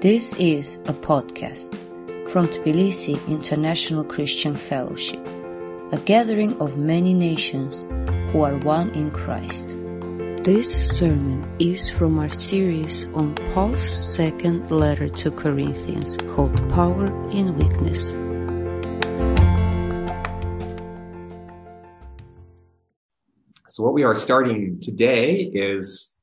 This is a podcast from Tbilisi International Christian Fellowship, a gathering of many nations who are one in Christ. This sermon is from our series on Paul's second letter to Corinthians called Power in Weakness. So, what we are starting today is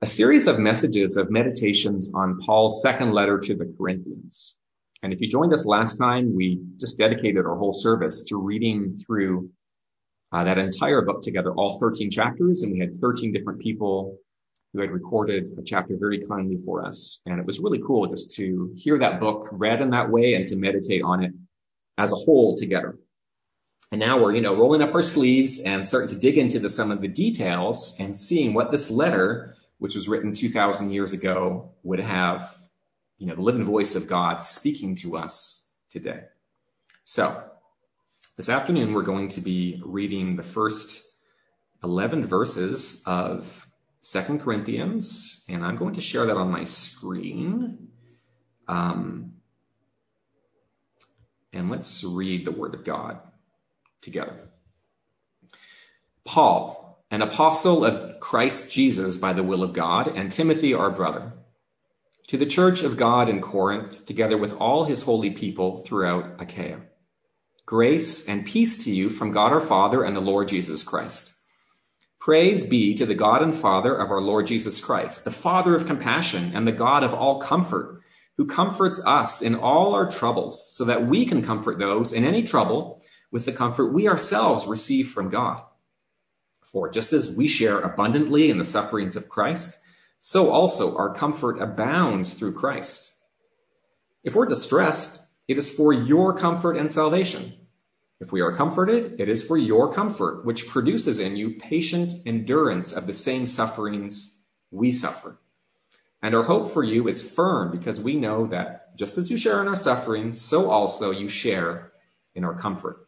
a series of messages of meditations on Paul's second letter to the Corinthians. And if you joined us last time, we just dedicated our whole service to reading through uh, that entire book together, all 13 chapters, and we had 13 different people who had recorded a chapter very kindly for us. And it was really cool just to hear that book read in that way and to meditate on it as a whole together. And now we're, you know, rolling up our sleeves and starting to dig into the, some of the details and seeing what this letter, which was written 2000 years ago, would have, you know, the living voice of God speaking to us today. So this afternoon, we're going to be reading the first 11 verses of Second Corinthians, and I'm going to share that on my screen. Um, and let's read the Word of God together. Paul, an apostle of Christ Jesus by the will of God, and Timothy, our brother, to the church of God in Corinth, together with all his holy people throughout Achaia. Grace and peace to you from God our Father and the Lord Jesus Christ. Praise be to the God and Father of our Lord Jesus Christ, the Father of compassion and the God of all comfort, who comforts us in all our troubles, so that we can comfort those in any trouble with the comfort we ourselves receive from God. For just as we share abundantly in the sufferings of Christ, so also our comfort abounds through Christ. If we're distressed, it is for your comfort and salvation. If we are comforted, it is for your comfort, which produces in you patient endurance of the same sufferings we suffer. And our hope for you is firm because we know that just as you share in our sufferings, so also you share in our comfort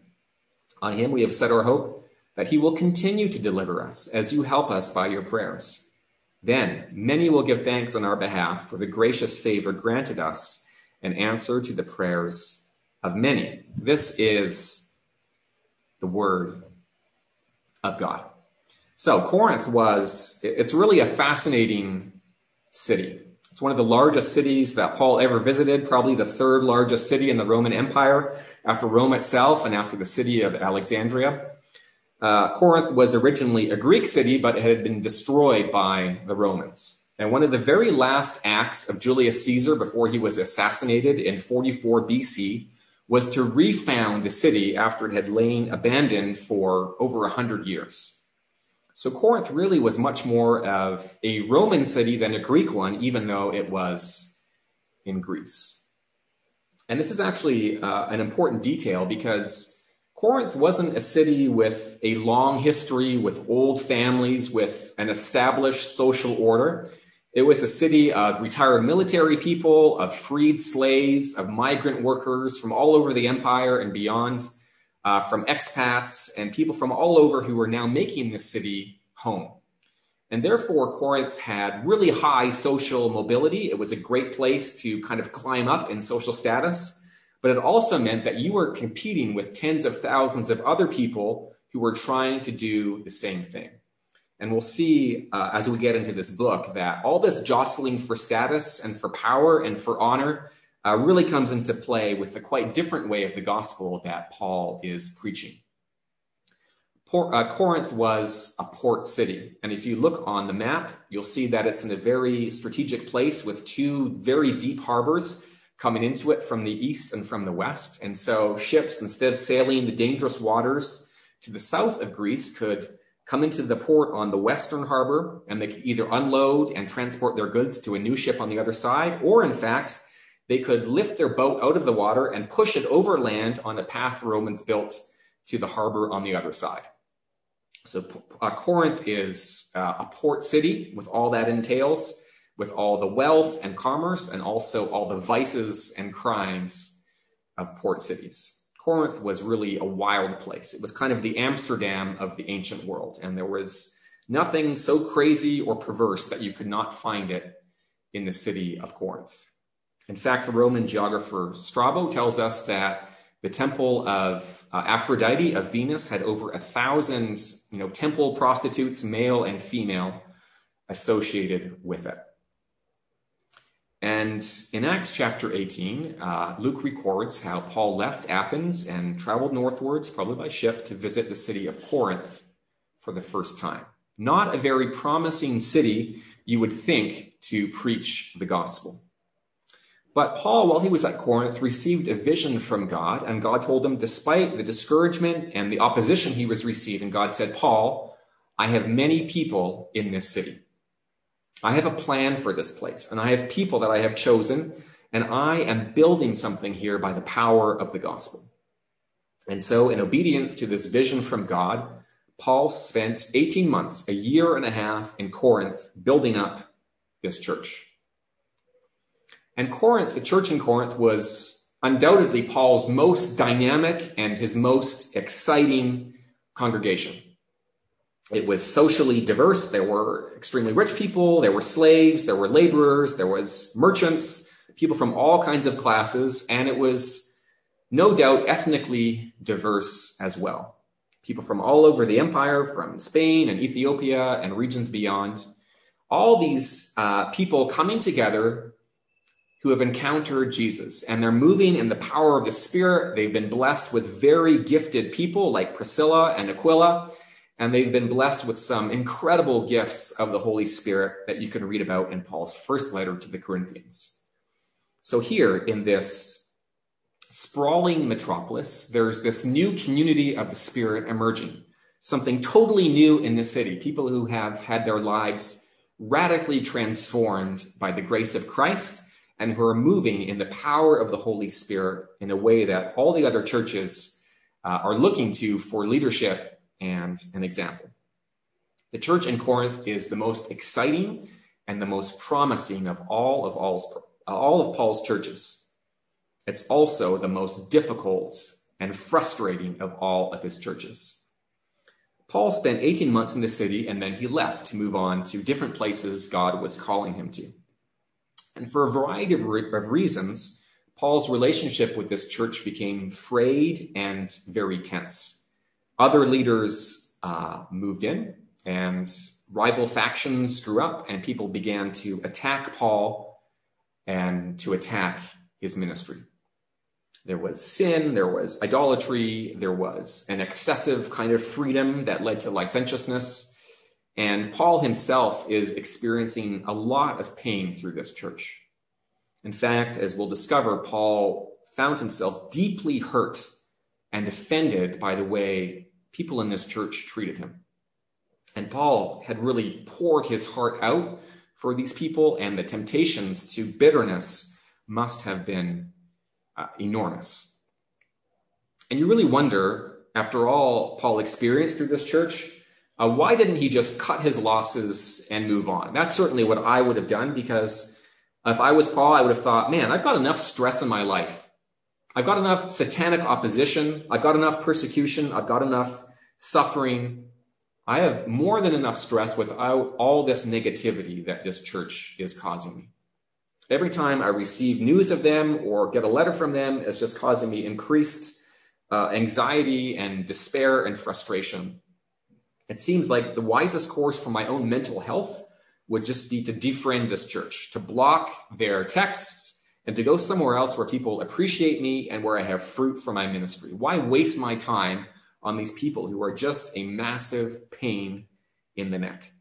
On him we have set our hope that he will continue to deliver us as you help us by your prayers. Then many will give thanks on our behalf for the gracious favor granted us and answer to the prayers of many. This is the word of God. So Corinth was, it's really a fascinating city. It's one of the largest cities that Paul ever visited, probably the third largest city in the Roman Empire after Rome itself and after the city of Alexandria. Uh, Corinth was originally a Greek city, but it had been destroyed by the Romans. And one of the very last acts of Julius Caesar before he was assassinated in 44 BC was to refound the city after it had lain abandoned for over 100 years. So Corinth really was much more of a Roman city than a Greek one, even though it was in Greece. And this is actually uh, an important detail because Corinth wasn't a city with a long history, with old families, with an established social order. It was a city of retired military people, of freed slaves, of migrant workers from all over the empire and beyond uh, from expats and people from all over who were now making this city home. And therefore, Corinth had really high social mobility. It was a great place to kind of climb up in social status. But it also meant that you were competing with tens of thousands of other people who were trying to do the same thing. And we'll see uh, as we get into this book that all this jostling for status and for power and for honor uh, really comes into play with the quite different way of the gospel that Paul is preaching. Uh, Corinth was a port city. And if you look on the map, you'll see that it's in a very strategic place with two very deep harbors coming into it from the east and from the west. And so ships, instead of sailing the dangerous waters to the south of Greece, could come into the port on the western harbor, and they could either unload and transport their goods to a new ship on the other side, or in fact, they could lift their boat out of the water and push it overland on a path the Romans built to the harbor on the other side. So uh, Corinth is uh, a port city with all that entails, with all the wealth and commerce, and also all the vices and crimes of port cities. Corinth was really a wild place. It was kind of the Amsterdam of the ancient world, and there was nothing so crazy or perverse that you could not find it in the city of Corinth. In fact, the Roman geographer Strabo tells us that the temple of uh, Aphrodite of Venus had over a thousand, you know, temple prostitutes, male and female, associated with it. And in Acts chapter 18, uh, Luke records how Paul left Athens and traveled northwards, probably by ship, to visit the city of Corinth for the first time. Not a very promising city, you would think, to preach the gospel. But Paul, while he was at Corinth, received a vision from God, and God told him, despite the discouragement and the opposition he was receiving, God said, Paul, I have many people in this city. I have a plan for this place, and I have people that I have chosen, and I am building something here by the power of the gospel. And so, in obedience to this vision from God, Paul spent 18 months, a year and a half in Corinth, building up this church. And Corinth, the church in Corinth, was undoubtedly Paul's most dynamic and his most exciting congregation. It was socially diverse. There were extremely rich people, there were slaves, there were laborers, there was merchants, people from all kinds of classes, and it was no doubt ethnically diverse as well. People from all over the empire, from Spain and Ethiopia and regions beyond. All these uh, people coming together who have encountered Jesus and they're moving in the power of the Spirit. They've been blessed with very gifted people like Priscilla and Aquila, and they've been blessed with some incredible gifts of the Holy Spirit that you can read about in Paul's first letter to the Corinthians. So here in this sprawling metropolis, there's this new community of the Spirit emerging, something totally new in this city, people who have had their lives radically transformed by the grace of Christ and who are moving in the power of the Holy Spirit in a way that all the other churches uh, are looking to for leadership and an example. The church in Corinth is the most exciting and the most promising of all of all of Paul's churches. It's also the most difficult and frustrating of all of his churches. Paul spent 18 months in the city and then he left to move on to different places God was calling him to. And for a variety of, re- of reasons, Paul's relationship with this church became frayed and very tense. Other leaders uh, moved in, and rival factions grew up, and people began to attack Paul and to attack his ministry. There was sin, there was idolatry, there was an excessive kind of freedom that led to licentiousness. And Paul himself is experiencing a lot of pain through this church. In fact, as we'll discover, Paul found himself deeply hurt and offended by the way people in this church treated him. And Paul had really poured his heart out for these people, and the temptations to bitterness must have been uh, enormous. And you really wonder, after all Paul experienced through this church, uh, why didn't he just cut his losses and move on? That's certainly what I would have done because if I was Paul, I would have thought, man, I've got enough stress in my life. I've got enough satanic opposition. I've got enough persecution. I've got enough suffering. I have more than enough stress without all this negativity that this church is causing me. Every time I receive news of them or get a letter from them, it's just causing me increased uh, anxiety and despair and frustration. It seems like the wisest course for my own mental health would just be to defriend this church, to block their texts, and to go somewhere else where people appreciate me and where I have fruit for my ministry. Why waste my time on these people who are just a massive pain in the neck?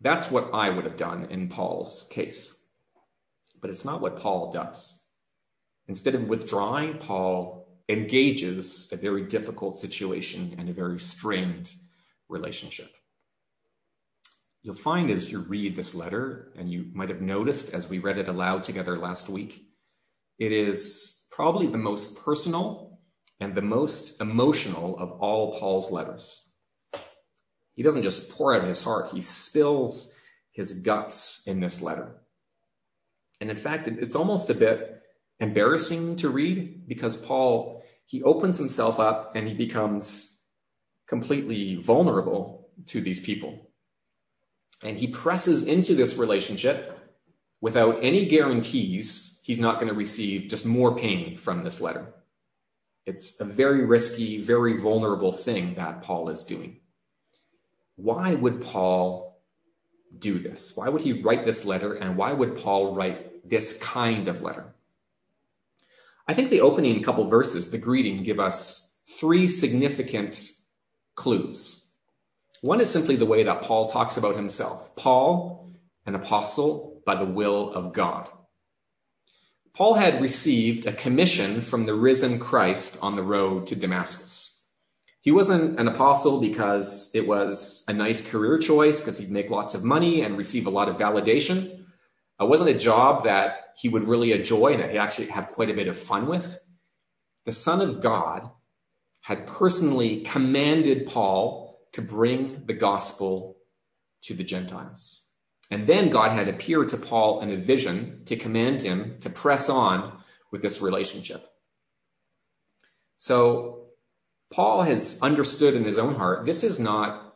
That's what I would have done in Paul's case. But it's not what Paul does. Instead of withdrawing, Paul engages a very difficult situation and a very strained relationship. You'll find as you read this letter, and you might have noticed as we read it aloud together last week, it is probably the most personal and the most emotional of all Paul's letters. He doesn't just pour out his heart, he spills his guts in this letter. And in fact, it's almost a bit embarrassing to read because Paul, he opens himself up and he becomes completely vulnerable to these people. And he presses into this relationship without any guarantees he's not going to receive just more pain from this letter. It's a very risky, very vulnerable thing that Paul is doing. Why would Paul do this? Why would he write this letter? And why would Paul write this kind of letter? I think the opening couple verses, the greeting, give us three significant clues. One is simply the way that Paul talks about himself Paul, an apostle by the will of God. Paul had received a commission from the risen Christ on the road to Damascus. He wasn't an apostle because it was a nice career choice, because he'd make lots of money and receive a lot of validation. It wasn't a job that he would really enjoy and that he'd actually have quite a bit of fun with. The Son of God had personally commanded Paul to bring the gospel to the Gentiles. And then God had appeared to Paul in a vision to command him to press on with this relationship. So Paul has understood in his own heart this is not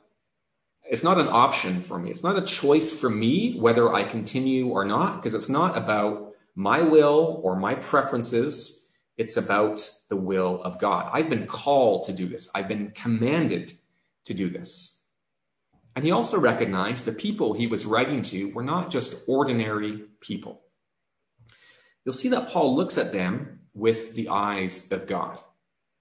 it's not an option for me. It's not a choice for me whether I continue or not because it's not about my will or my preferences. It's about the will of God. I've been called to do this. I've been commanded to do this. And he also recognized the people he was writing to were not just ordinary people. You'll see that Paul looks at them with the eyes of God.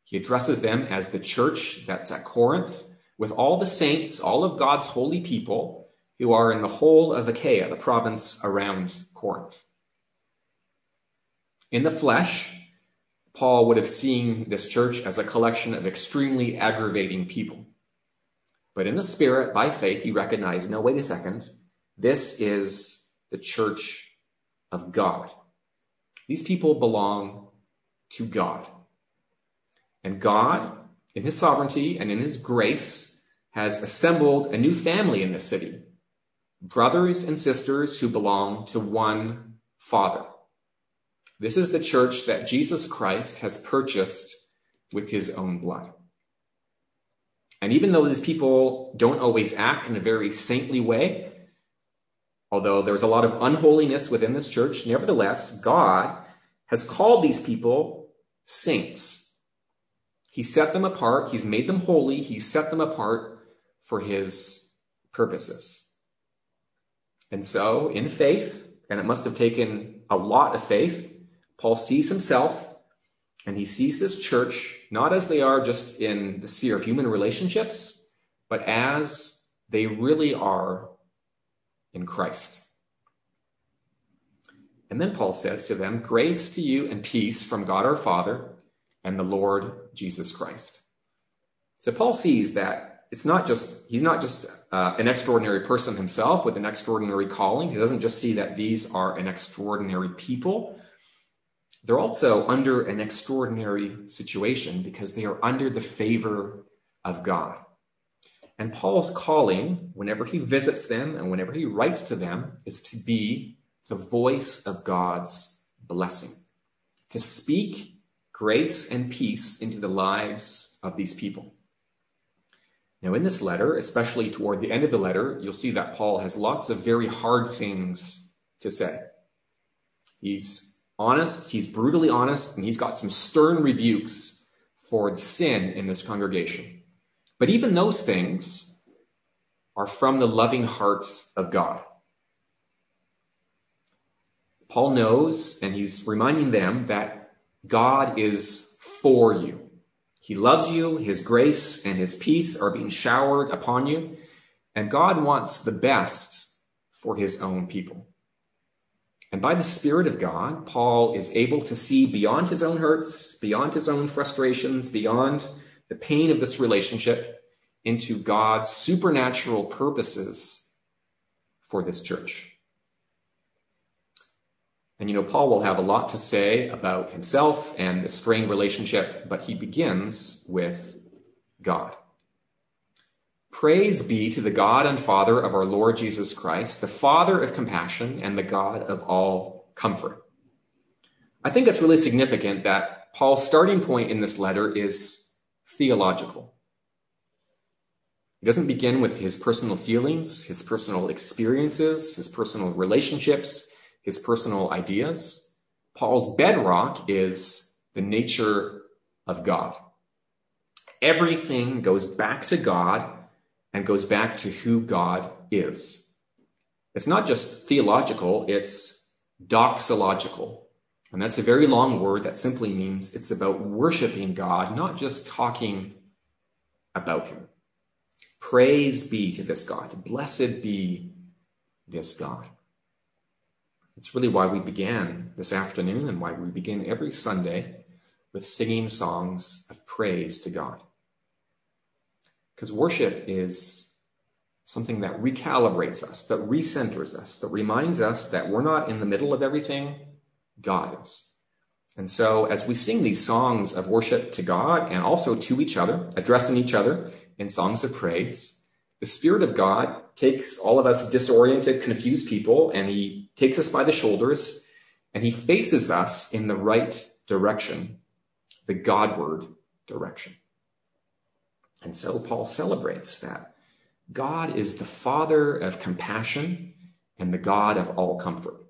He addresses them as the church that's at Corinth, with all the saints, all of God's holy people who are in the whole of Achaia, the province around Corinth. In the flesh, Paul would have seen this church as a collection of extremely aggravating people. But in the spirit, by faith, he recognized no, wait a second. This is the church of God. These people belong to God. And God, in his sovereignty and in his grace, has assembled a new family in the city brothers and sisters who belong to one Father. This is the church that Jesus Christ has purchased with his own blood. And even though these people don't always act in a very saintly way, although there's a lot of unholiness within this church, nevertheless, God has called these people saints. He set them apart, He's made them holy, He set them apart for His purposes. And so, in faith, and it must have taken a lot of faith, Paul sees himself and he sees this church not as they are just in the sphere of human relationships, but as they really are in Christ. And then Paul says to them, Grace to you and peace from God our Father and the Lord Jesus Christ. So Paul sees that it's not just, he's not just uh, an extraordinary person himself with an extraordinary calling. He doesn't just see that these are an extraordinary people, they're also under an extraordinary situation because they are under the favor of God. And Paul's calling, whenever he visits them and whenever he writes to them, is to be the voice of God's blessing, to speak grace and peace into the lives of these people. Now, in this letter, especially toward the end of the letter, you'll see that Paul has lots of very hard things to say. He's honest, he's brutally honest, and he's got some stern rebukes for the sin in this congregation. But even those things are from the loving heart of God. Paul knows, and he's reminding them that God is for you. He loves you, his grace and his peace are being showered upon you, and God wants the best for his own people. And by the Spirit of God, Paul is able to see beyond his own hurts, beyond his own frustrations, beyond the pain of this relationship, into God's supernatural purposes for this church. And you know, Paul will have a lot to say about himself and the strained relationship, but he begins with God. Praise be to the God and Father of our Lord Jesus Christ, the Father of compassion and the God of all comfort. I think it's really significant that Paul's starting point in this letter is theological. He doesn't begin with his personal feelings, his personal experiences, his personal relationships his personal ideas. Paul's bedrock is the nature of God. Everything goes back to God and goes back to who God is. It's not just theological, it's doxological. And that's a very long word that simply means it's about worshiping God, not just talking about Him. Praise be to this God. Blessed be this God. It's really why we began this afternoon and why we begin every Sunday with singing songs of praise to God. Because worship is something that recalibrates us, that recenters us, that reminds us that we're not in the middle of everything, God is. And so, as we sing these songs of worship to God and also to each other, addressing each other in songs of praise, the Spirit of God takes all of us disoriented, confused people, and He takes us by the shoulders and He faces us in the right direction, the Godward direction. And so Paul celebrates that God is the Father of compassion and the God of all comfort.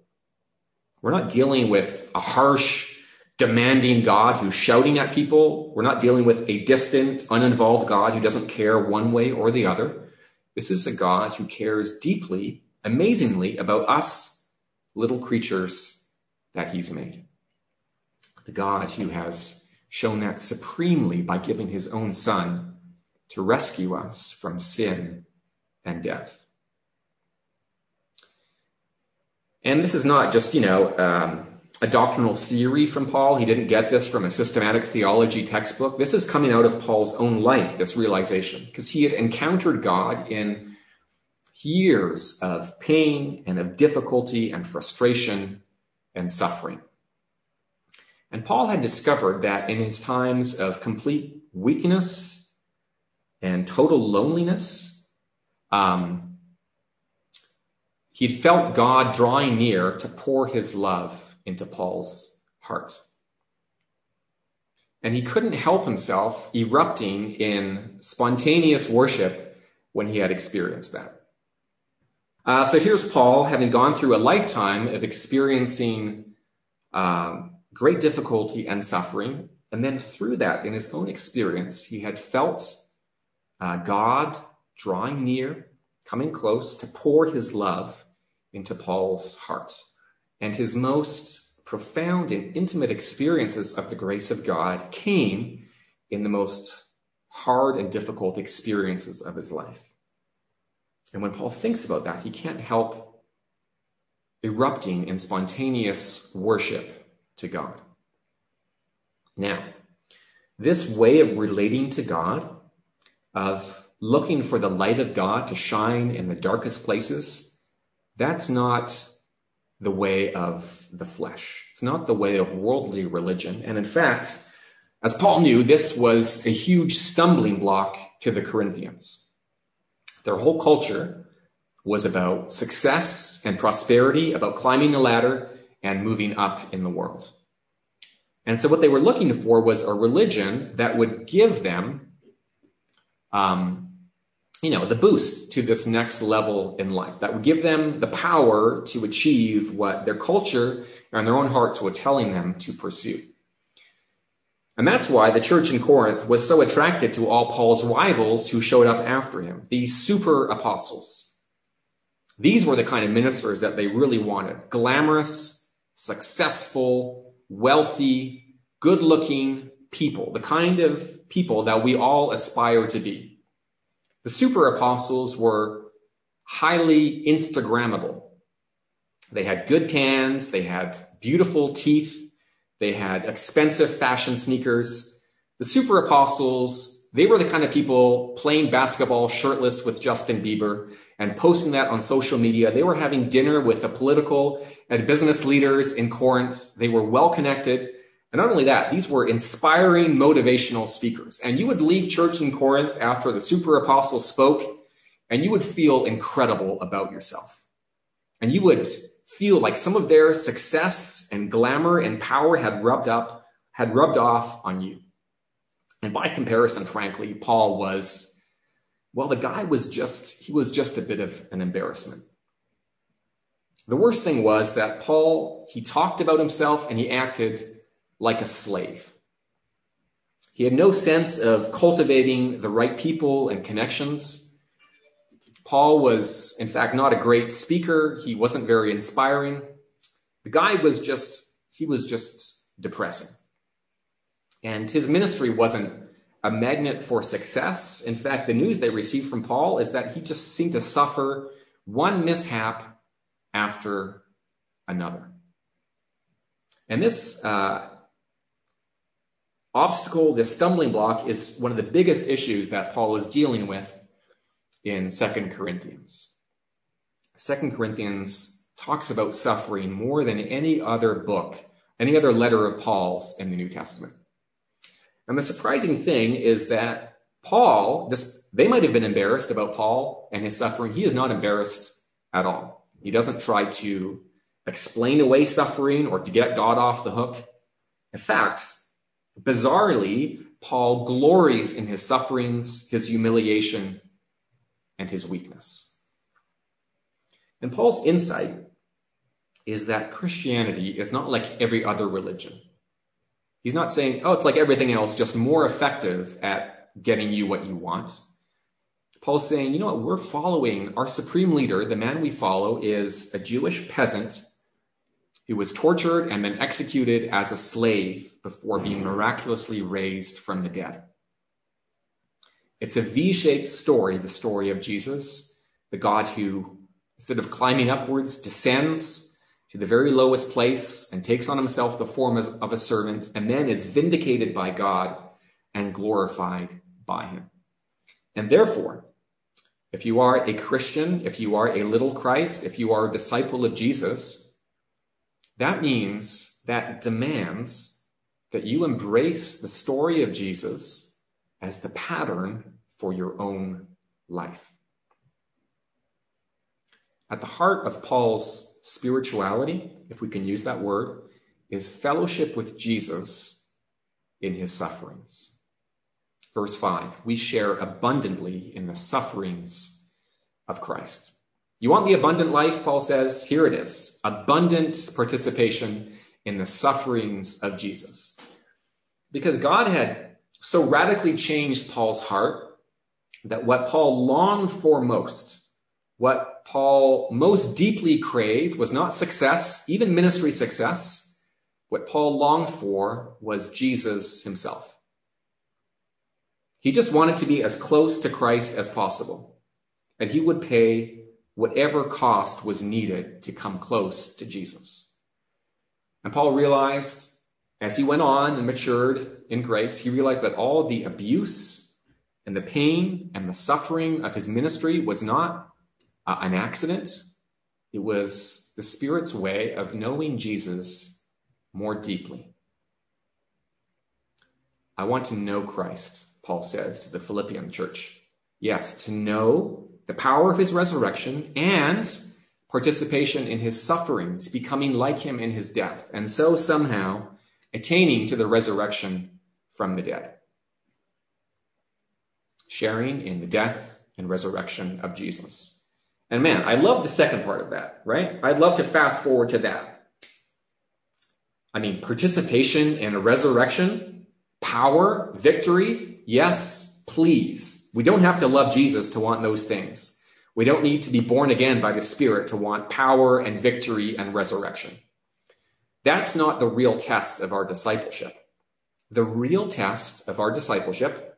We're not dealing with a harsh, demanding God who's shouting at people. We're not dealing with a distant, uninvolved God who doesn't care one way or the other. This is a God who cares deeply, amazingly, about us little creatures that he's made. The God who has shown that supremely by giving his own son to rescue us from sin and death. And this is not just, you know, um, a doctrinal theory from Paul. He didn't get this from a systematic theology textbook. This is coming out of Paul's own life, this realization, because he had encountered God in years of pain and of difficulty and frustration and suffering. And Paul had discovered that in his times of complete weakness and total loneliness, um, he'd felt God drawing near to pour his love into Paul's heart. And he couldn't help himself erupting in spontaneous worship when he had experienced that. Uh, so here's Paul having gone through a lifetime of experiencing um, great difficulty and suffering. And then through that, in his own experience, he had felt uh, God drawing near, coming close to pour his love into Paul's heart and his most profound and intimate experiences of the grace of God came in the most hard and difficult experiences of his life. And when Paul thinks about that, he can't help erupting in spontaneous worship to God. Now, this way of relating to God, of looking for the light of God to shine in the darkest places, that's not the way of the flesh. It's not the way of worldly religion. And in fact, as Paul knew, this was a huge stumbling block to the Corinthians. Their whole culture was about success and prosperity, about climbing the ladder and moving up in the world. And so what they were looking for was a religion that would give them um, you know, the boost to this next level in life that would give them the power to achieve what their culture and their own hearts were telling them to pursue. And that's why the church in Corinth was so attracted to all Paul's rivals who showed up after him, these super apostles. These were the kind of ministers that they really wanted glamorous, successful, wealthy, good looking people, the kind of people that we all aspire to be. The super apostles were highly Instagrammable. They had good tans, they had beautiful teeth, they had expensive fashion sneakers. The super apostles, They were the kind of people playing basketball shirtless with Justin Bieber and posting that on social media. They were having dinner with the political and business leaders in Corinth. They were well connected. And not only that, these were inspiring motivational speakers. And you would leave church in Corinth after the super apostle spoke, and you would feel incredible about yourself. And you would feel like some of their success and glamour and power had rubbed up, had rubbed off on you. And by comparison, frankly, Paul was, well, the guy was just, he was just a bit of an embarrassment. The worst thing was that Paul, he talked about himself and he acted like a slave. He had no sense of cultivating the right people and connections. Paul was, in fact, not a great speaker. He wasn't very inspiring. The guy was just, he was just depressing. And his ministry wasn't a magnet for success. In fact, the news they received from Paul is that he just seemed to suffer one mishap after another. And this uh, obstacle, this stumbling block, is one of the biggest issues that Paul is dealing with in Second Corinthians. Second Corinthians talks about suffering more than any other book, any other letter of Paul's in the New Testament. And the surprising thing is that Paul, they might have been embarrassed about Paul and his suffering. He is not embarrassed at all. He doesn't try to explain away suffering or to get God off the hook. In fact, bizarrely, Paul glories in his sufferings, his humiliation, and his weakness. And Paul's insight is that Christianity is not like every other religion. He's not saying, oh, it's like everything else, just more effective at getting you what you want. Paul's saying, you know what, we're following our supreme leader, the man we follow is a Jewish peasant who was tortured and then executed as a slave before being miraculously raised from the dead. It's a V shaped story, the story of Jesus, the God who, instead of climbing upwards, descends to the very lowest place and takes on himself the form of a servant and then is vindicated by God and glorified by him. And therefore, if you are a Christian, if you are a little Christ, if you are a disciple of Jesus, that means that demands that you embrace the story of Jesus as the pattern for your own life. At the heart of Paul's spirituality, if we can use that word, is fellowship with Jesus in his sufferings. Verse 5 We share abundantly in the sufferings of Christ. You want the abundant life, Paul says? Here it is abundant participation in the sufferings of Jesus. Because God had so radically changed Paul's heart that what Paul longed for most what Paul most deeply craved was not success, even ministry success. What Paul longed for was Jesus himself. He just wanted to be as close to Christ as possible, and he would pay whatever cost was needed to come close to Jesus. And Paul realized as he went on and matured in grace, he realized that all the abuse and the pain and the suffering of his ministry was not uh, an accident. It was the Spirit's way of knowing Jesus more deeply. I want to know Christ, Paul says to the Philippian church. Yes, to know the power of his resurrection and participation in his sufferings, becoming like him in his death, and so somehow attaining to the resurrection from the dead. Sharing in the death and resurrection of Jesus. And man, I love the second part of that, right? I'd love to fast forward to that. I mean, participation in a resurrection, power, victory. Yes, please. We don't have to love Jesus to want those things. We don't need to be born again by the Spirit to want power and victory and resurrection. That's not the real test of our discipleship. The real test of our discipleship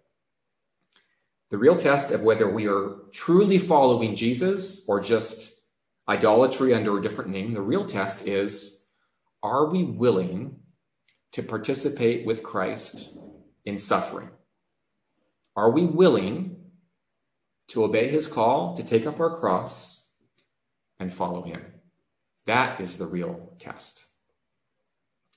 the real test of whether we are truly following Jesus or just idolatry under a different name, the real test is are we willing to participate with Christ in suffering? Are we willing to obey his call, to take up our cross, and follow him? That is the real test.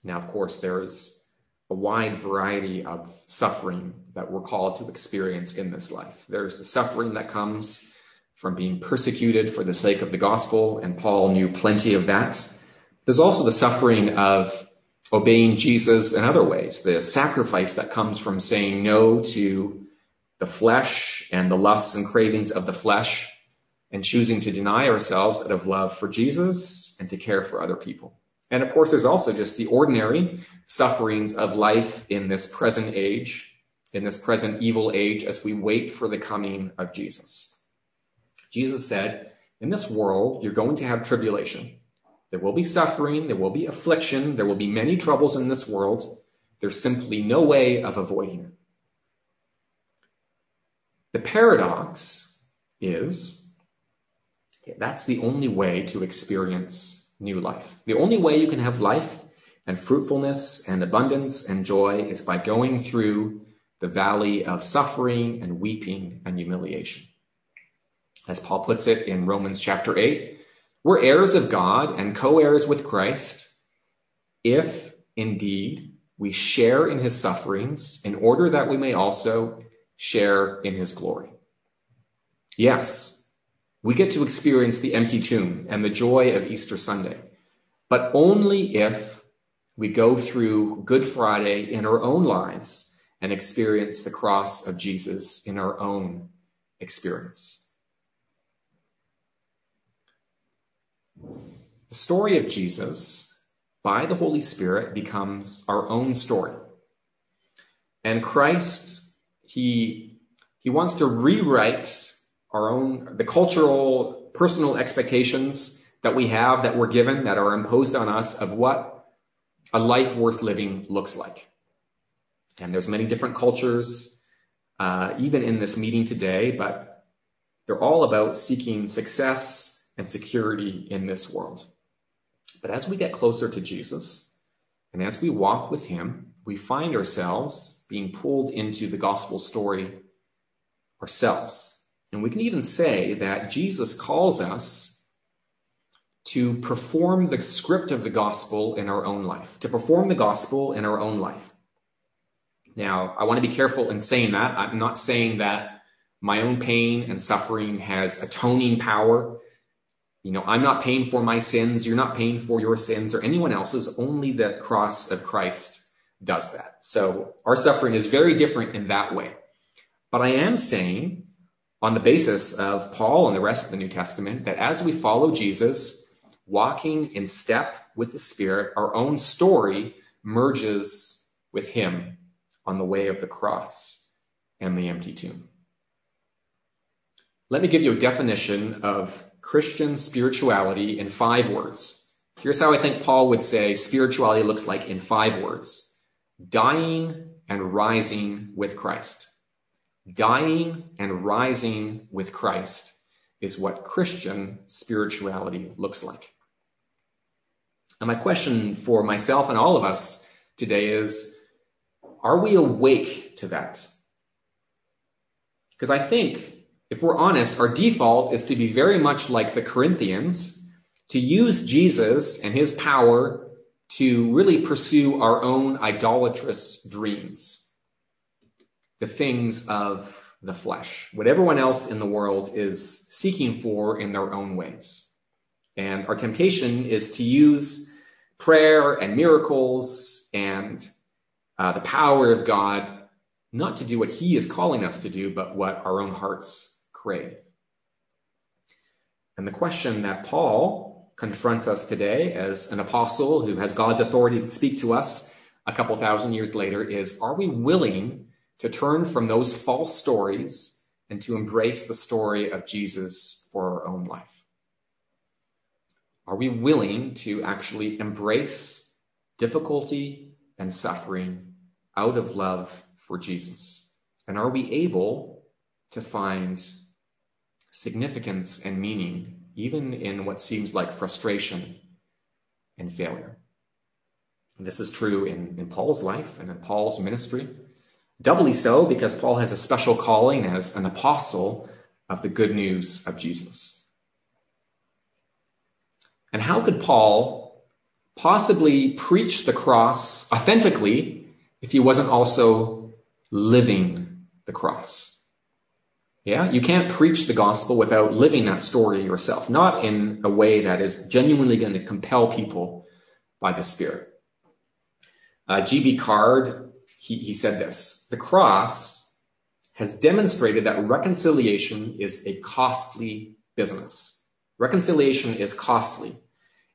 Now, of course, there's a wide variety of suffering that we're called to experience in this life. There's the suffering that comes from being persecuted for the sake of the gospel, and Paul knew plenty of that. There's also the suffering of obeying Jesus in other ways, the sacrifice that comes from saying no to the flesh and the lusts and cravings of the flesh and choosing to deny ourselves out of love for Jesus and to care for other people. And of course, there's also just the ordinary sufferings of life in this present age, in this present evil age, as we wait for the coming of Jesus. Jesus said, In this world, you're going to have tribulation. There will be suffering, there will be affliction, there will be many troubles in this world. There's simply no way of avoiding it. The paradox is that's the only way to experience new life. The only way you can have life and fruitfulness and abundance and joy is by going through the valley of suffering and weeping and humiliation. As Paul puts it in Romans chapter 8, we're heirs of God and co heirs with Christ if indeed we share in his sufferings in order that we may also share in his glory. Yes, we get to experience the empty tomb and the joy of Easter Sunday, but only if we go through Good Friday in our own lives and experience the cross of Jesus in our own experience. The story of Jesus by the Holy Spirit becomes our own story. And Christ, he, he wants to rewrite our own, the cultural, personal expectations that we have that we're given that are imposed on us of what a life worth living looks like. And there's many different cultures, uh, even in this meeting today, but they're all about seeking success and security in this world. But as we get closer to Jesus and as we walk with him, we find ourselves being pulled into the gospel story ourselves. And we can even say that Jesus calls us to perform the script of the gospel in our own life, to perform the gospel in our own life. Now, I want to be careful in saying that. I'm not saying that my own pain and suffering has atoning power. You know, I'm not paying for my sins. You're not paying for your sins or anyone else's. Only the cross of Christ does that. So our suffering is very different in that way. But I am saying on the basis of Paul and the rest of the New Testament that as we follow Jesus, walking in step with the Spirit, our own story merges with Him on the way of the cross and the empty tomb. Let me give you a definition of Christian spirituality in five words. Here's how I think Paul would say spirituality looks like in five words dying and rising with Christ. Dying and rising with Christ is what Christian spirituality looks like. And my question for myself and all of us today is are we awake to that? Because I think, if we're honest, our default is to be very much like the Corinthians, to use Jesus and his power to really pursue our own idolatrous dreams the things of the flesh, what everyone else in the world is seeking for in their own ways. And our temptation is to use prayer and miracles and uh, the power of God not to do what He is calling us to do, but what our own hearts crave. And the question that Paul confronts us today as an apostle who has God's authority to speak to us a couple thousand years later is are we willing to turn from those false stories and to embrace the story of Jesus for our own life? Are we willing to actually embrace difficulty and suffering out of love for Jesus? And are we able to find significance and meaning even in what seems like frustration and failure? And this is true in, in Paul's life and in Paul's ministry. Doubly so because Paul has a special calling as an apostle of the good news of Jesus. And how could Paul possibly preach the cross authentically if he wasn't also living the cross? Yeah, you can't preach the gospel without living that story yourself, not in a way that is genuinely going to compel people by the Spirit. Uh, G.B. Caird, he, he said this The cross has demonstrated that reconciliation is a costly business. Reconciliation is costly.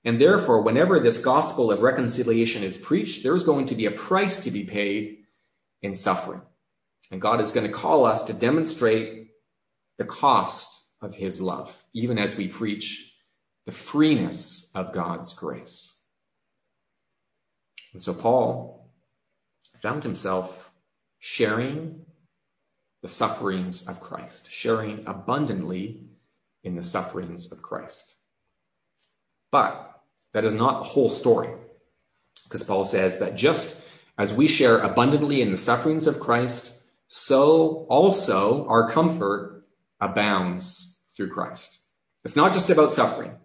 And therefore, whenever this gospel of reconciliation is preached, there's going to be a price to be paid in suffering. And God is going to call us to demonstrate the cost of his love, even as we preach the freeness of God's grace. And so Paul found himself sharing the sufferings of Christ, sharing abundantly in the sufferings of Christ. But that is not the whole story, because Paul says that just as we share abundantly in the sufferings of Christ, so also our comfort abounds through Christ. It's not just about suffering.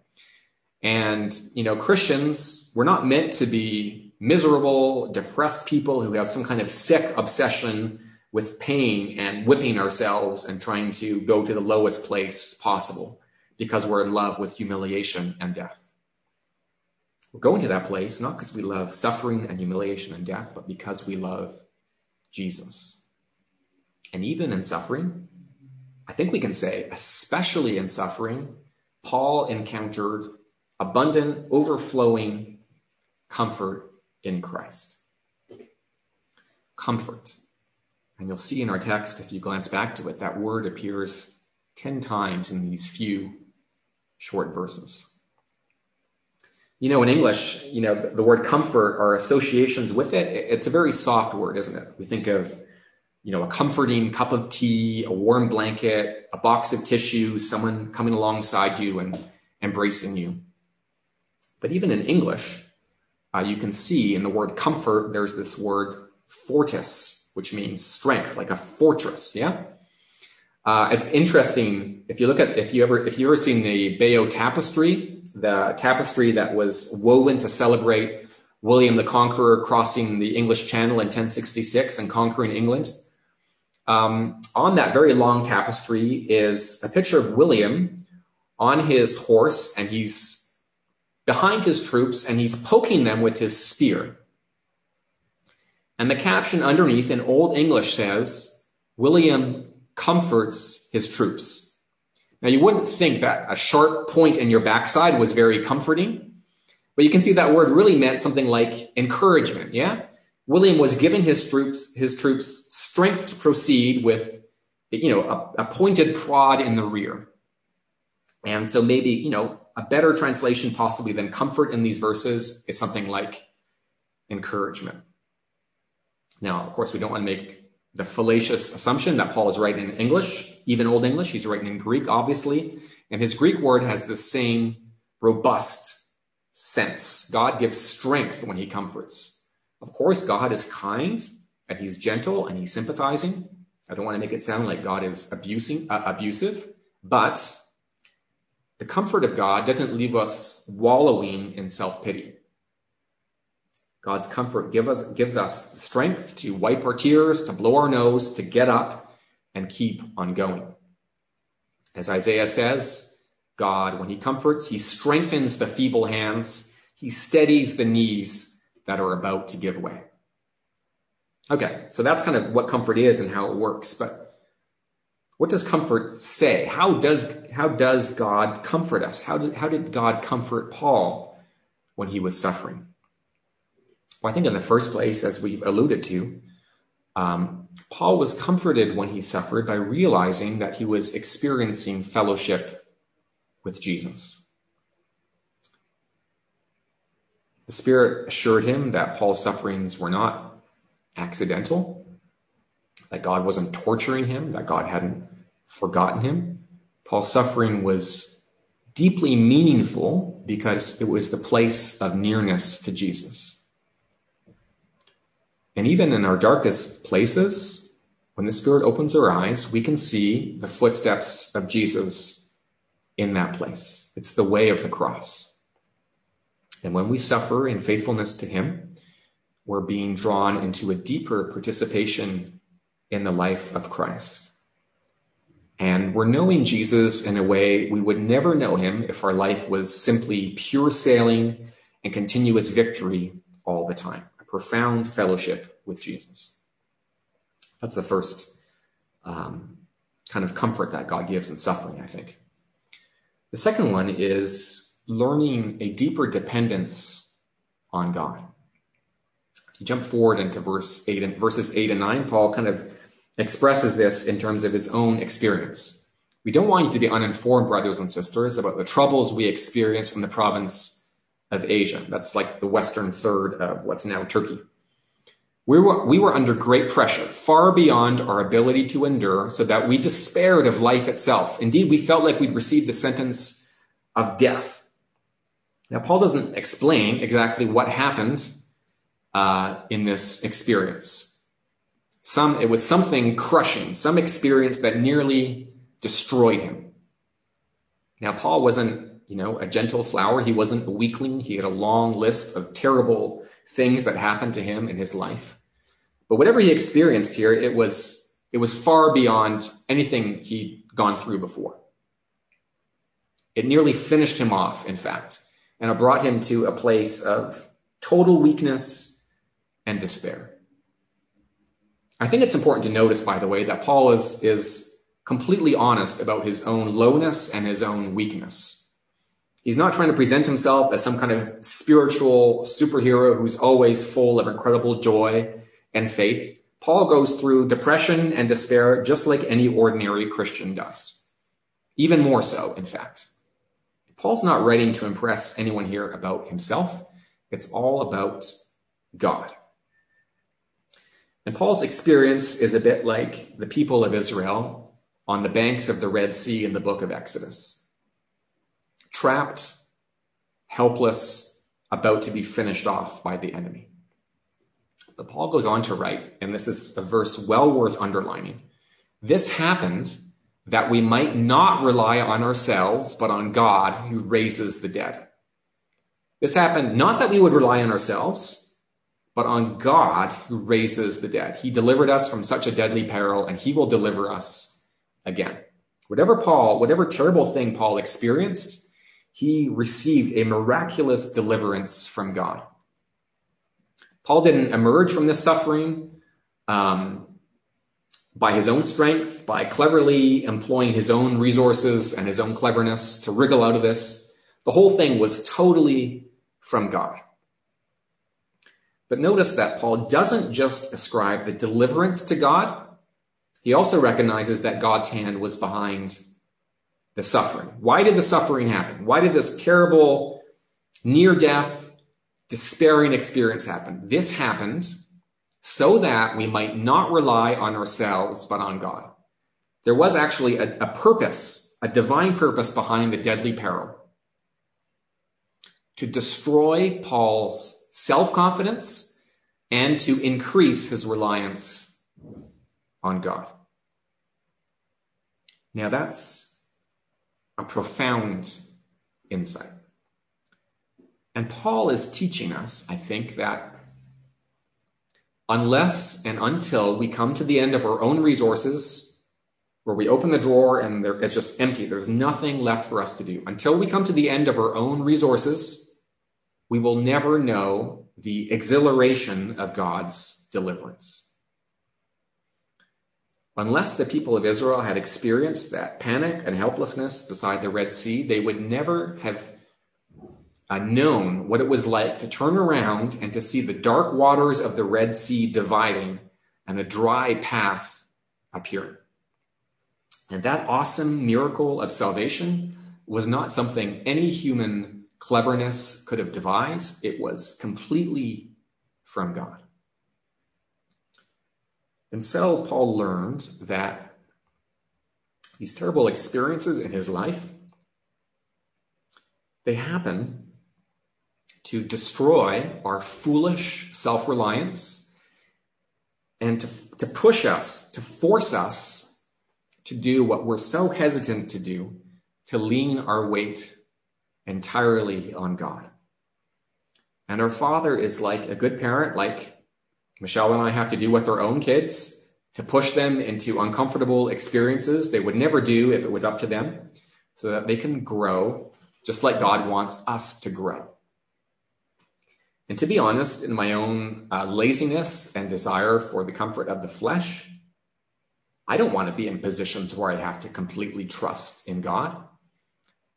And, you know, Christians, we're not meant to be miserable, depressed people who have some kind of sick obsession with pain and whipping ourselves and trying to go to the lowest place possible because we're in love with humiliation and death. We're going to that place not because we love suffering and humiliation and death, but because we love Jesus. And even in suffering, I think we can say, especially in suffering, Paul encountered abundant, overflowing comfort in Christ. Comfort. And you'll see in our text, if you glance back to it, that word appears 10 times in these few short verses. You know, in English, you know, the word comfort, our associations with it, it's a very soft word, isn't it? We think of, you know, a comforting cup of tea, a warm blanket, a box of tissues, someone coming alongside you and embracing you. But even in English, uh, you can see in the word comfort, there's this word fortis, which means strength, like a fortress. Yeah. Uh, it's interesting if you look at if you ever if you ever seen the Bayeux tapestry, the tapestry that was woven to celebrate William the Conqueror crossing the English Channel in 1066 and conquering England. Um, on that very long tapestry is a picture of William on his horse, and he's behind his troops and he's poking them with his spear. And the caption underneath in Old English says, William comforts his troops. Now you wouldn't think that a sharp point in your backside was very comforting, but you can see that word really meant something like encouragement. Yeah. William was giving his troops, his troops strength to proceed with, you know, a, a pointed prod in the rear. And so maybe, you know, a better translation possibly than comfort in these verses is something like encouragement. Now, of course, we don't want to make the fallacious assumption that Paul is writing in English, even Old English. He's writing in Greek, obviously. And his Greek word has the same robust sense. God gives strength when he comforts. Of course, God is kind and he's gentle and he's sympathizing. I don't want to make it sound like God is abusing, uh, abusive, but the comfort of God doesn't leave us wallowing in self pity. God's comfort give us, gives us strength to wipe our tears, to blow our nose, to get up and keep on going. As Isaiah says, God, when he comforts, he strengthens the feeble hands. He steadies the knees that are about to give way. Okay, so that's kind of what comfort is and how it works. But what does comfort say? How does, how does God comfort us? How did, how did God comfort Paul when he was suffering? Well, I think in the first place, as we've alluded to, um, Paul was comforted when he suffered by realizing that he was experiencing fellowship with Jesus. The Spirit assured him that Paul's sufferings were not accidental, that God wasn't torturing him, that God hadn't forgotten him. Paul's suffering was deeply meaningful because it was the place of nearness to Jesus. And even in our darkest places, when the Spirit opens our eyes, we can see the footsteps of Jesus in that place. It's the way of the cross. And when we suffer in faithfulness to Him, we're being drawn into a deeper participation in the life of Christ. And we're knowing Jesus in a way we would never know him if our life was simply pure sailing and continuous victory all the time. A profound fellowship with Jesus. That's the first um, kind of comfort that God gives in suffering, I think. The second one is learning a deeper dependence on God. You jump forward into verse eight and verses eight and nine, Paul kind of expresses this in terms of his own experience. We don't want you to be uninformed, brothers and sisters, about the troubles we experience in the province of Asia. That's like the western third of what's now Turkey. We were, we were under great pressure, far beyond our ability to endure, so that we despaired of life itself. Indeed, we felt like we'd received the sentence of death. Now, Paul doesn't explain exactly what happened uh, in this experience. Some, it was something crushing, some experience that nearly destroyed him. Now, Paul wasn't, you know, a gentle flower. He wasn't a weakling. He had a long list of terrible things that happened to him in his life. But whatever he experienced here, it was, it was far beyond anything he'd gone through before. It nearly finished him off, in fact, and it brought him to a place of total weakness and despair. I think it's important to notice, by the way, that Paul is, is completely honest about his own lowness and his own weakness. He's not trying to present himself as some kind of spiritual superhero who's always full of incredible joy and faith. Paul goes through depression and despair just like any ordinary Christian does. Even more so, in fact. Paul's not writing to impress anyone here about himself. It's all about God. And Paul's experience is a bit like the people of Israel on the banks of the Red Sea in the book of Exodus. Trapped, helpless, about to be finished off by the enemy. But Paul goes on to write, and this is a verse well worth underlining. This happened that we might not rely on ourselves, but on God who raises the dead. This happened not that we would rely on ourselves, but on God who raises the dead. He delivered us from such a deadly peril, and he will deliver us again. Whatever Paul, whatever terrible thing Paul experienced, he received a miraculous deliverance from God. Paul didn't emerge from this suffering um, by his own strength, by cleverly employing his own resources and his own cleverness to wriggle out of this. The whole thing was totally from God. But notice that Paul doesn't just ascribe the deliverance to God, he also recognizes that God's hand was behind the suffering. Why did the suffering happen? Why did this terrible, near death, despairing experience happen? This happened so that we might not rely on ourselves, but on God. There was actually a, a purpose, a divine purpose behind the deadly peril to destroy Paul's self confidence and to increase his reliance on God. Now, that's a profound insight. And Paul is teaching us, I think, that unless and until we come to the end of our own resources, where we open the drawer and there, it's just empty, there's nothing left for us to do. Until we come to the end of our own resources, we will never know the exhilaration of God's deliverance. Unless the people of Israel had experienced that panic and helplessness beside the Red Sea, they would never have uh, known what it was like to turn around and to see the dark waters of the Red Sea dividing and a dry path appearing. And that awesome miracle of salvation was not something any human cleverness could have devised. It was completely from God. And so Paul learned that these terrible experiences in his life, they happen to destroy our foolish self reliance and to, to push us, to force us to do what we're so hesitant to do, to lean our weight entirely on God. And our Father is like a good parent, like Michelle and I have to do with our own kids to push them into uncomfortable experiences they would never do if it was up to them, so that they can grow just like God wants us to grow. And to be honest, in my own uh, laziness and desire for the comfort of the flesh, I don't want to be in positions where I have to completely trust in God.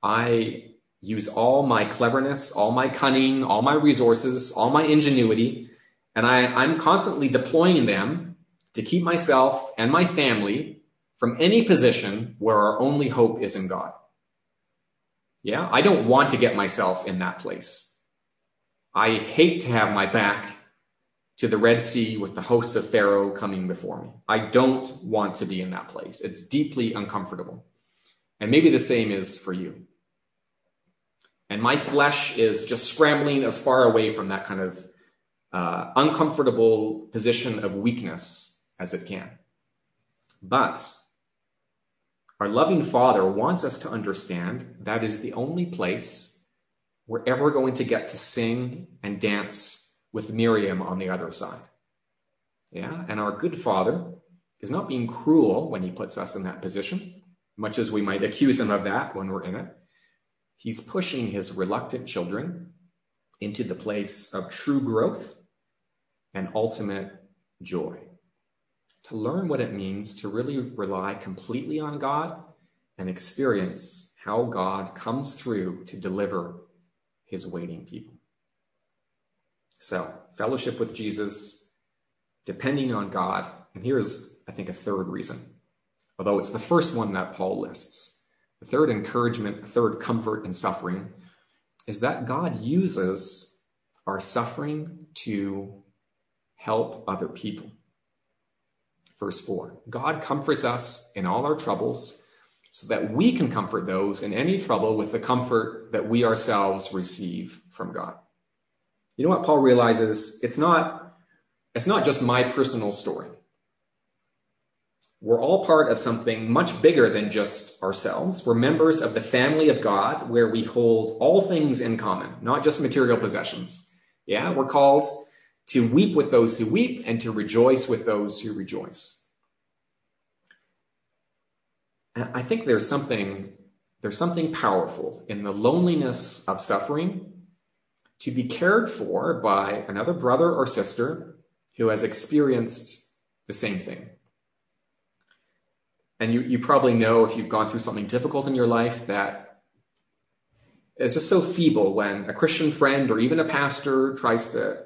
I use all my cleverness, all my cunning, all my resources, all my ingenuity, and I, I'm constantly deploying them to keep myself and my family from any position where our only hope is in God. Yeah, I don't want to get myself in that place. I hate to have my back to the Red Sea with the hosts of Pharaoh coming before me. I don't want to be in that place. It's deeply uncomfortable. And maybe the same is for you. And my flesh is just scrambling as far away from that kind of uh, uncomfortable position of weakness as it can. But our loving Father wants us to understand that is the only place we're ever going to get to sing and dance with Miriam on the other side. Yeah, and our good father is not being cruel when he puts us in that position, much as we might accuse him of that when we're in it. He's pushing his reluctant children into the place of true growth and ultimate joy. To learn what it means to really rely completely on God and experience how God comes through to deliver his waiting people. So, fellowship with Jesus, depending on God. And here's, I think, a third reason, although it's the first one that Paul lists. Third encouragement, third comfort in suffering is that God uses our suffering to help other people. Verse 4 God comforts us in all our troubles so that we can comfort those in any trouble with the comfort that we ourselves receive from God. You know what Paul realizes? It's not, it's not just my personal story. We're all part of something much bigger than just ourselves. We're members of the family of God where we hold all things in common, not just material possessions. Yeah, we're called to weep with those who weep and to rejoice with those who rejoice. I think there's something there's something powerful in the loneliness of suffering to be cared for by another brother or sister who has experienced the same thing. And you, you probably know if you've gone through something difficult in your life that it's just so feeble when a Christian friend or even a pastor tries to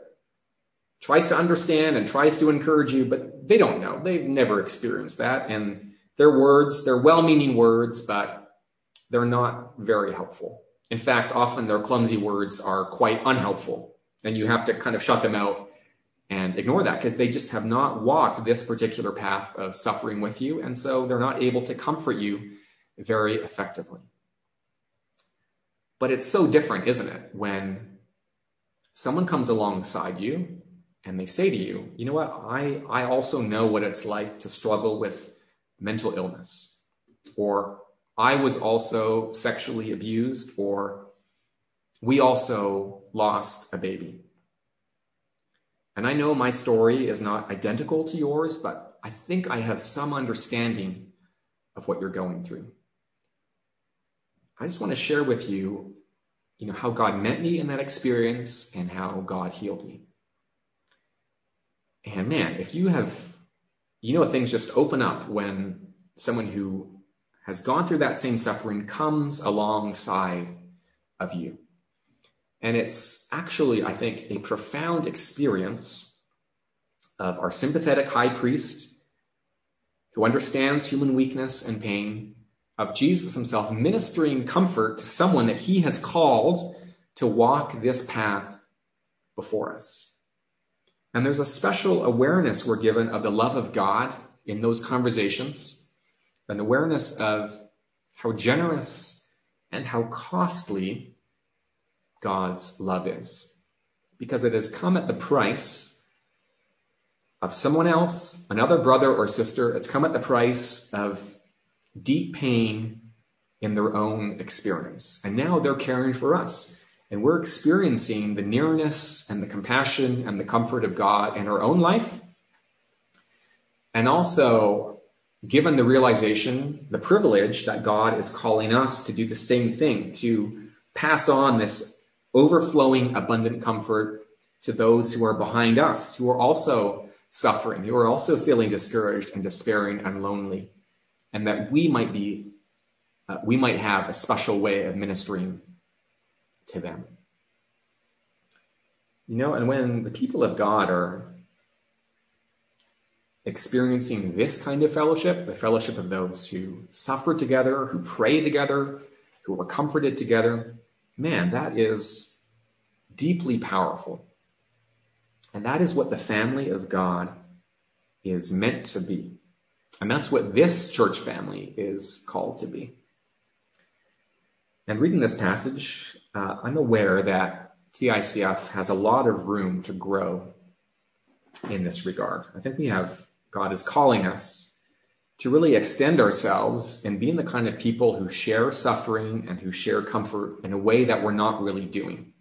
tries to understand and tries to encourage you, but they don't know. They've never experienced that. And they're words, they're well meaning words, but they're not very helpful. In fact, often their clumsy words are quite unhelpful, and you have to kind of shut them out and ignore that because they just have not walked this particular path of suffering with you, and so they're not able to comfort you very effectively. But it's so different, isn't it, when someone comes alongside you and they say to you, you know what, I, I also know what it's like to struggle with mental illness, or I was also sexually abused, or we also lost a baby. And I know my story is not identical to yours, but I think I have some understanding of what you're going through. I just want to share with you, you know, how God met me in that experience and how God healed me. And man, if you have you know, things just open up when someone who has gone through that same suffering comes alongside of you. And it's actually, I think, a profound experience of our sympathetic high priest who understands human weakness and pain, of Jesus himself ministering comfort to someone that he has called to walk this path before us. And there's a special awareness we're given of the love of God in those conversations, an awareness of how generous and how costly God's love is. Because it has come at the price of someone else, another brother or sister. It's come at the price of deep pain in their own experience. And now they're caring for us. And we're experiencing the nearness and the compassion and the comfort of God in our own life. And also, given the realization, the privilege that God is calling us to do the same thing, to pass on this overflowing, abundant comfort to those who are behind us, who are also suffering, who are also feeling discouraged and despairing and lonely, and that we might be, uh, we might have a special way of ministering to them. You know, and when the people of God are experiencing this kind of fellowship, the fellowship of those who suffer together, who pray together, who are comforted together, man, that is deeply powerful. And that is what the family of God is meant to be. And that's what this church family is called to be. And reading this passage, uh, I'm aware that TICF has a lot of room to grow in this regard. I think we have, God is calling us to really extend ourselves and being the kind of people who share suffering and who share comfort in a way that we're not really doing.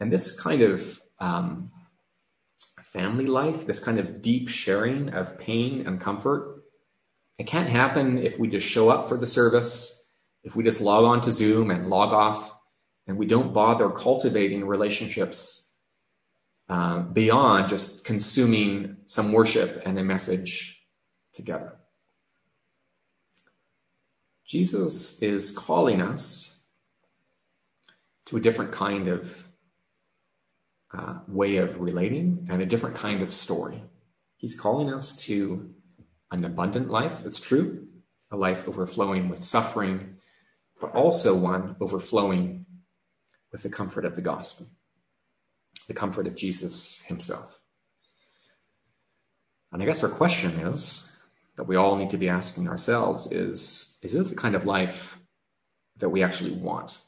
And this kind of um, family life, this kind of deep sharing of pain and comfort, it can't happen if we just show up for the service, if we just log on to Zoom and log off, and we don't bother cultivating relationships uh, beyond just consuming some worship and a message together. Jesus is calling us to a different kind of uh, way of relating and a different kind of story. He's calling us to an abundant life, it's true, a life overflowing with suffering, but also one overflowing with the comfort of the gospel, the comfort of Jesus himself. And I guess our question is that we all need to be asking ourselves is, is this the kind of life that we actually want?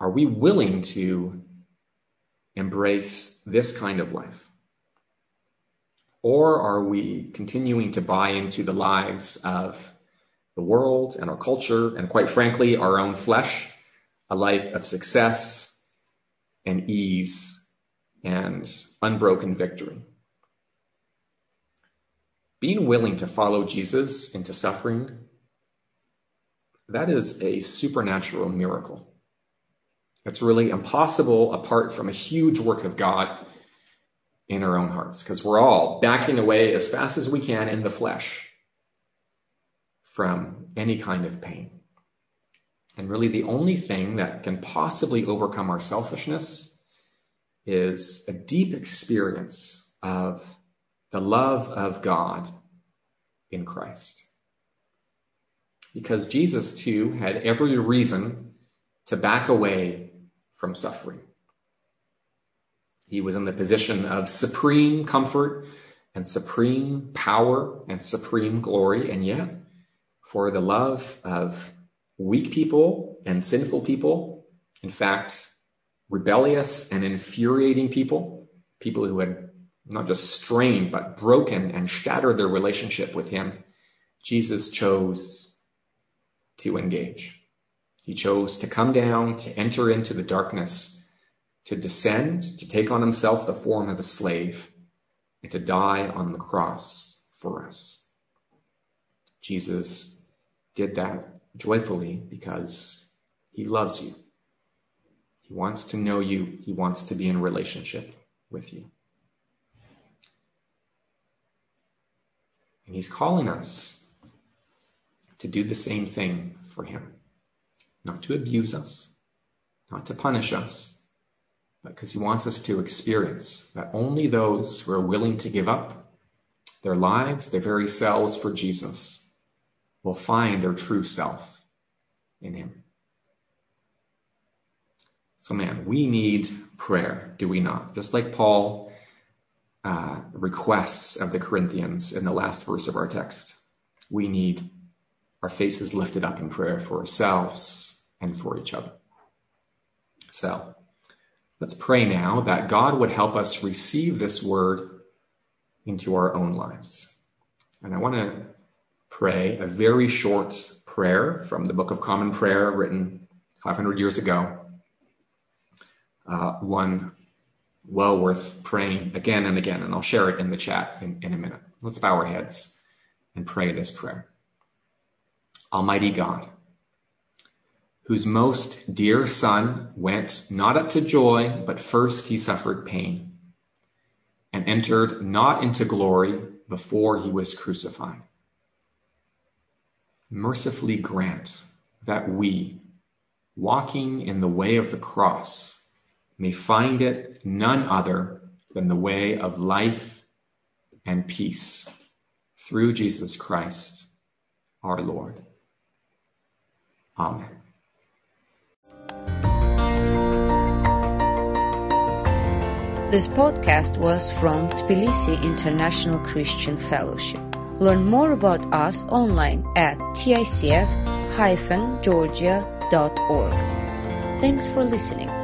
Are we willing to embrace this kind of life? Or are we continuing to buy into the lives of the world and our culture and, quite frankly, our own flesh, a life of success and ease and unbroken victory? Being willing to follow Jesus into suffering, that is a supernatural miracle. It's really impossible apart from a huge work of God in our own hearts because we're all backing away as fast as we can in the flesh from any kind of pain. And really, the only thing that can possibly overcome our selfishness is a deep experience of the love of God in Christ. Because Jesus, too, had every reason to back away from suffering. He was in the position of supreme comfort and supreme power and supreme glory, and yet, for the love of weak people and sinful people, in fact, rebellious and infuriating people, people who had not just strained, but broken and shattered their relationship with him, Jesus chose to engage. He chose to come down, to enter into the darkness, to descend, to take on himself the form of a slave, and to die on the cross for us. Jesus did that joyfully because he loves you. He wants to know you. He wants to be in relationship with you. And he's calling us to do the same thing for him not to abuse us, not to punish us, but because he wants us to experience that only those who are willing to give up their lives, their very selves for Jesus, will find their true self in him. So, man, we need prayer, do we not? Just like Paul uh, requests of the Corinthians in the last verse of our text, we need our faces lifted up in prayer for ourselves, and for each other. So let's pray now that God would help us receive this word into our own lives. And I want to pray a very short prayer from the Book of Common Prayer written 500 years ago. Uh, one well worth praying again and again, and I'll share it in the chat in, in a minute. Let's bow our heads and pray this prayer. Almighty God, whose most dear Son went not up to joy, but first he suffered pain, and entered not into glory before he was crucified. Mercifully grant that we, walking in the way of the cross, may find it none other than the way of life and peace through Jesus Christ our Lord. Amen. This podcast was from Tbilisi International Christian Fellowship. Learn more about us online at ticf-georgia.org. Thanks for listening.